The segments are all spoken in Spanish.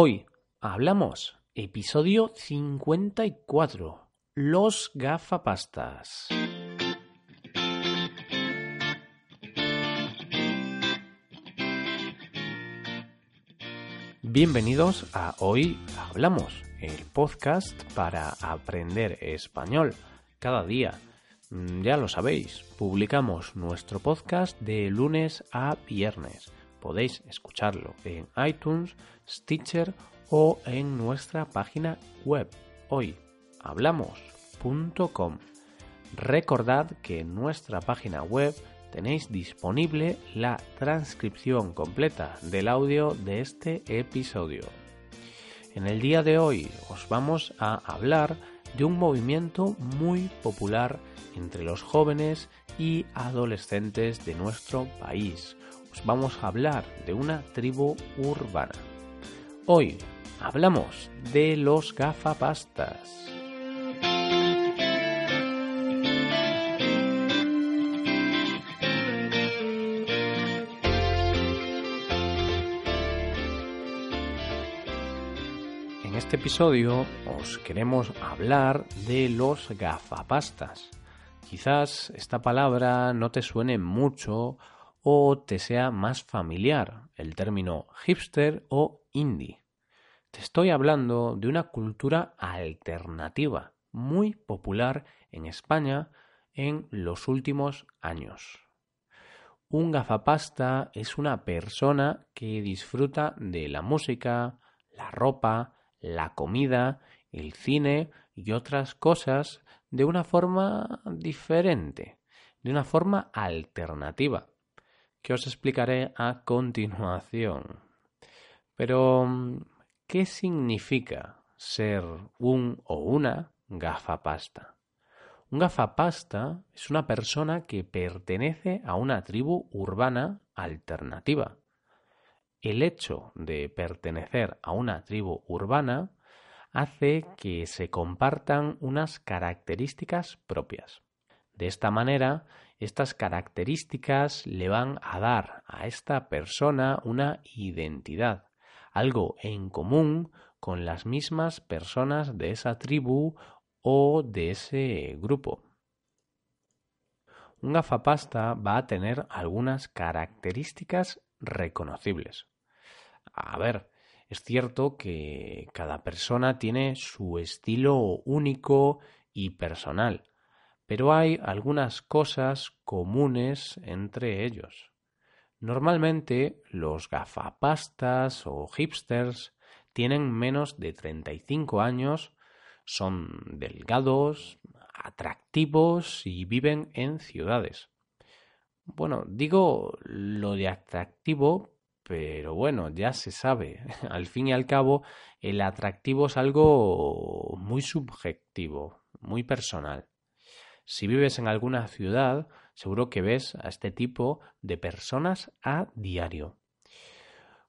Hoy hablamos episodio 54, los gafapastas. Bienvenidos a Hoy Hablamos, el podcast para aprender español cada día. Mm, Ya lo sabéis, publicamos nuestro podcast de lunes a viernes. Podéis escucharlo en iTunes, Stitcher o en nuestra página web hoyhablamos.com. Recordad que en nuestra página web tenéis disponible la transcripción completa del audio de este episodio. En el día de hoy os vamos a hablar de un movimiento muy popular entre los jóvenes y adolescentes de nuestro país. Os vamos a hablar de una tribu urbana. Hoy hablamos de los gafapastas. En este episodio os queremos hablar de los gafapastas. Quizás esta palabra no te suene mucho o te sea más familiar el término hipster o indie. Te estoy hablando de una cultura alternativa muy popular en España en los últimos años. Un gafapasta es una persona que disfruta de la música, la ropa, la comida, el cine y otras cosas de una forma diferente, de una forma alternativa, que os explicaré a continuación. Pero, ¿qué significa ser un o una gafapasta? Un gafapasta es una persona que pertenece a una tribu urbana alternativa. El hecho de pertenecer a una tribu urbana hace que se compartan unas características propias. De esta manera, estas características le van a dar a esta persona una identidad, algo en común con las mismas personas de esa tribu o de ese grupo. Un gafapasta va a tener algunas características reconocibles. A ver, es cierto que cada persona tiene su estilo único y personal, pero hay algunas cosas comunes entre ellos. Normalmente los gafapastas o hipsters tienen menos de 35 años, son delgados, atractivos y viven en ciudades. Bueno, digo lo de atractivo, pero bueno, ya se sabe. Al fin y al cabo, el atractivo es algo muy subjetivo, muy personal. Si vives en alguna ciudad, seguro que ves a este tipo de personas a diario.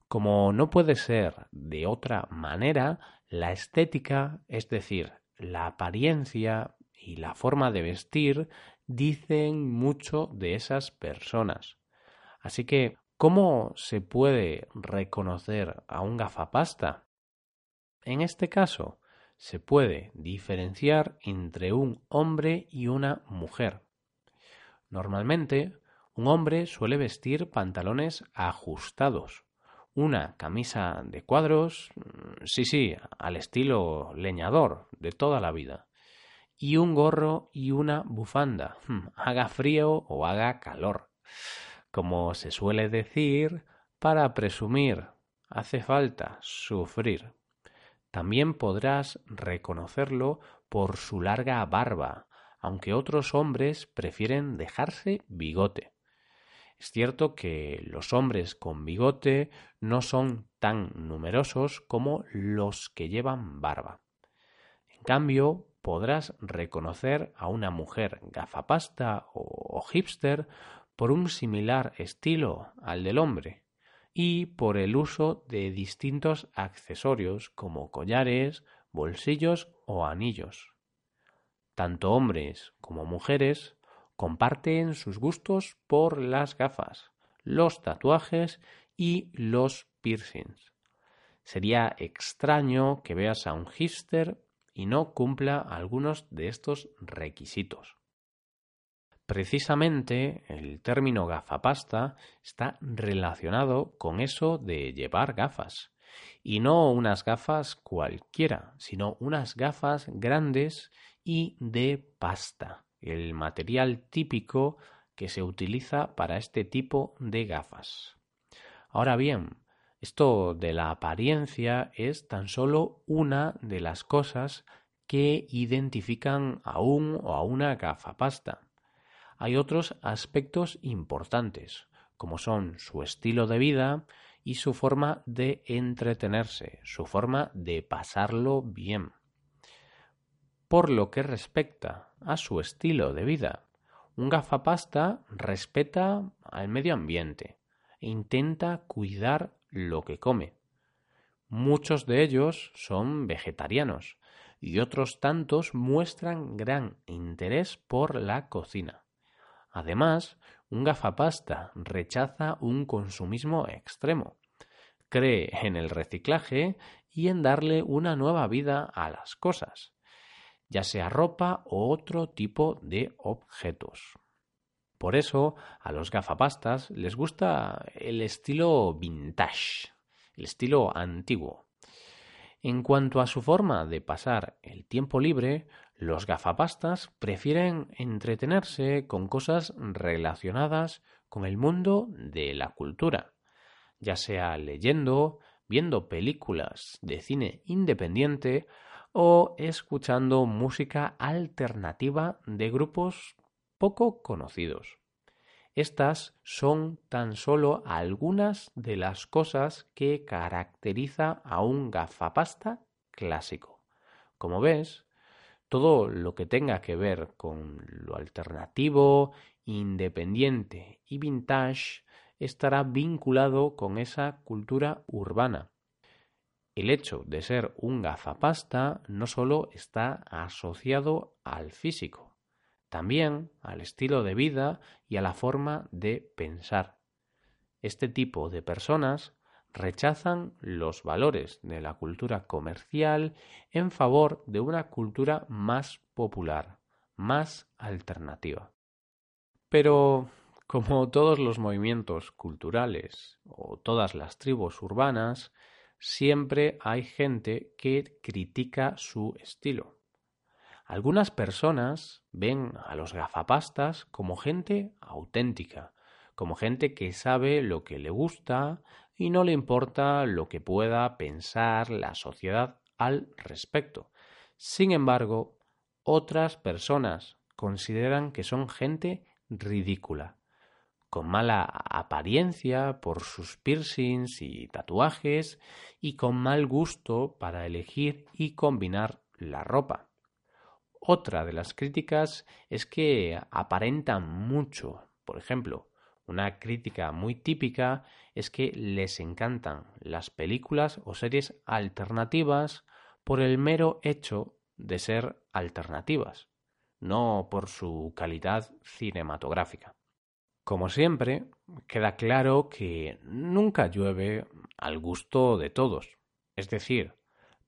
Como no puede ser de otra manera, la estética, es decir, la apariencia y la forma de vestir, dicen mucho de esas personas. Así que, ¿cómo se puede reconocer a un gafapasta? En este caso, se puede diferenciar entre un hombre y una mujer. Normalmente, un hombre suele vestir pantalones ajustados, una camisa de cuadros, sí, sí, al estilo leñador de toda la vida, y un gorro y una bufanda, haga frío o haga calor. Como se suele decir, para presumir hace falta sufrir. También podrás reconocerlo por su larga barba, aunque otros hombres prefieren dejarse bigote. Es cierto que los hombres con bigote no son tan numerosos como los que llevan barba. En cambio, podrás reconocer a una mujer gafapasta o hipster por un similar estilo al del hombre y por el uso de distintos accesorios como collares, bolsillos o anillos. Tanto hombres como mujeres comparten sus gustos por las gafas, los tatuajes y los piercings. Sería extraño que veas a un hipster y no cumpla algunos de estos requisitos. Precisamente el término gafapasta está relacionado con eso de llevar gafas. Y no unas gafas cualquiera, sino unas gafas grandes y de pasta, el material típico que se utiliza para este tipo de gafas. Ahora bien, esto de la apariencia es tan solo una de las cosas que identifican a un o a una gafapasta. Hay otros aspectos importantes, como son su estilo de vida y su forma de entretenerse, su forma de pasarlo bien. Por lo que respecta a su estilo de vida, un gafapasta respeta al medio ambiente e intenta cuidar lo que come. Muchos de ellos son vegetarianos y otros tantos muestran gran interés por la cocina. Además, un gafapasta rechaza un consumismo extremo. Cree en el reciclaje y en darle una nueva vida a las cosas, ya sea ropa o otro tipo de objetos. Por eso a los gafapastas les gusta el estilo vintage, el estilo antiguo. En cuanto a su forma de pasar el tiempo libre, los gafapastas prefieren entretenerse con cosas relacionadas con el mundo de la cultura, ya sea leyendo, viendo películas de cine independiente o escuchando música alternativa de grupos poco conocidos. Estas son tan solo algunas de las cosas que caracteriza a un gafapasta clásico. Como ves, todo lo que tenga que ver con lo alternativo, independiente y vintage estará vinculado con esa cultura urbana. El hecho de ser un gafapasta no solo está asociado al físico, también al estilo de vida y a la forma de pensar. Este tipo de personas rechazan los valores de la cultura comercial en favor de una cultura más popular, más alternativa. Pero, como todos los movimientos culturales o todas las tribus urbanas, siempre hay gente que critica su estilo. Algunas personas ven a los gafapastas como gente auténtica, como gente que sabe lo que le gusta y no le importa lo que pueda pensar la sociedad al respecto. Sin embargo, otras personas consideran que son gente ridícula, con mala apariencia por sus piercings y tatuajes y con mal gusto para elegir y combinar la ropa. Otra de las críticas es que aparentan mucho. Por ejemplo, una crítica muy típica es que les encantan las películas o series alternativas por el mero hecho de ser alternativas, no por su calidad cinematográfica. Como siempre, queda claro que nunca llueve al gusto de todos. Es decir,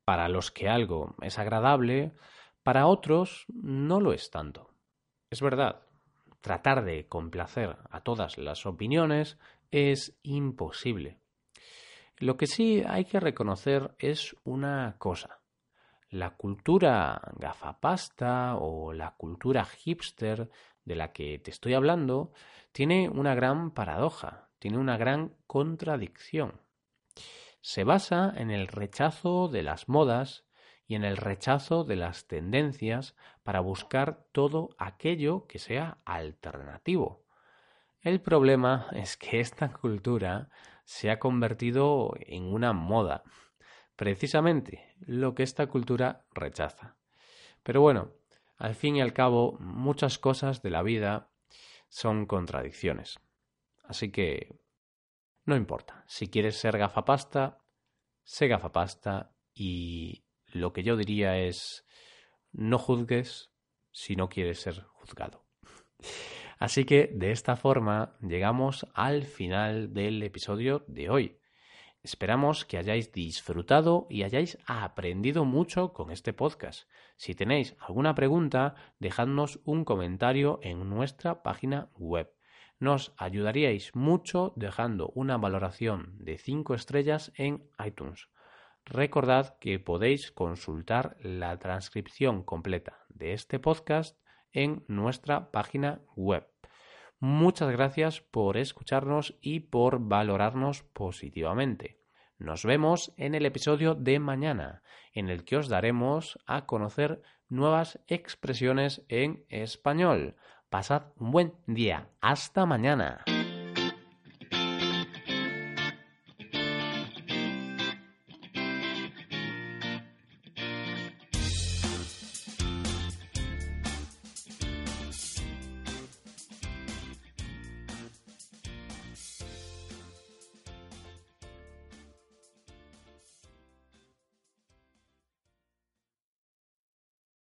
para los que algo es agradable, para otros no lo es tanto. Es verdad, tratar de complacer a todas las opiniones es imposible. Lo que sí hay que reconocer es una cosa. La cultura gafapasta o la cultura hipster de la que te estoy hablando tiene una gran paradoja, tiene una gran contradicción. Se basa en el rechazo de las modas y en el rechazo de las tendencias para buscar todo aquello que sea alternativo. El problema es que esta cultura se ha convertido en una moda, precisamente lo que esta cultura rechaza. Pero bueno, al fin y al cabo, muchas cosas de la vida son contradicciones. Así que no importa, si quieres ser gafapasta, sé gafapasta y lo que yo diría es no juzgues si no quieres ser juzgado. Así que de esta forma llegamos al final del episodio de hoy. Esperamos que hayáis disfrutado y hayáis aprendido mucho con este podcast. Si tenéis alguna pregunta, dejadnos un comentario en nuestra página web. Nos ayudaríais mucho dejando una valoración de 5 estrellas en iTunes. Recordad que podéis consultar la transcripción completa de este podcast en nuestra página web. Muchas gracias por escucharnos y por valorarnos positivamente. Nos vemos en el episodio de mañana, en el que os daremos a conocer nuevas expresiones en español. Pasad un buen día. Hasta mañana.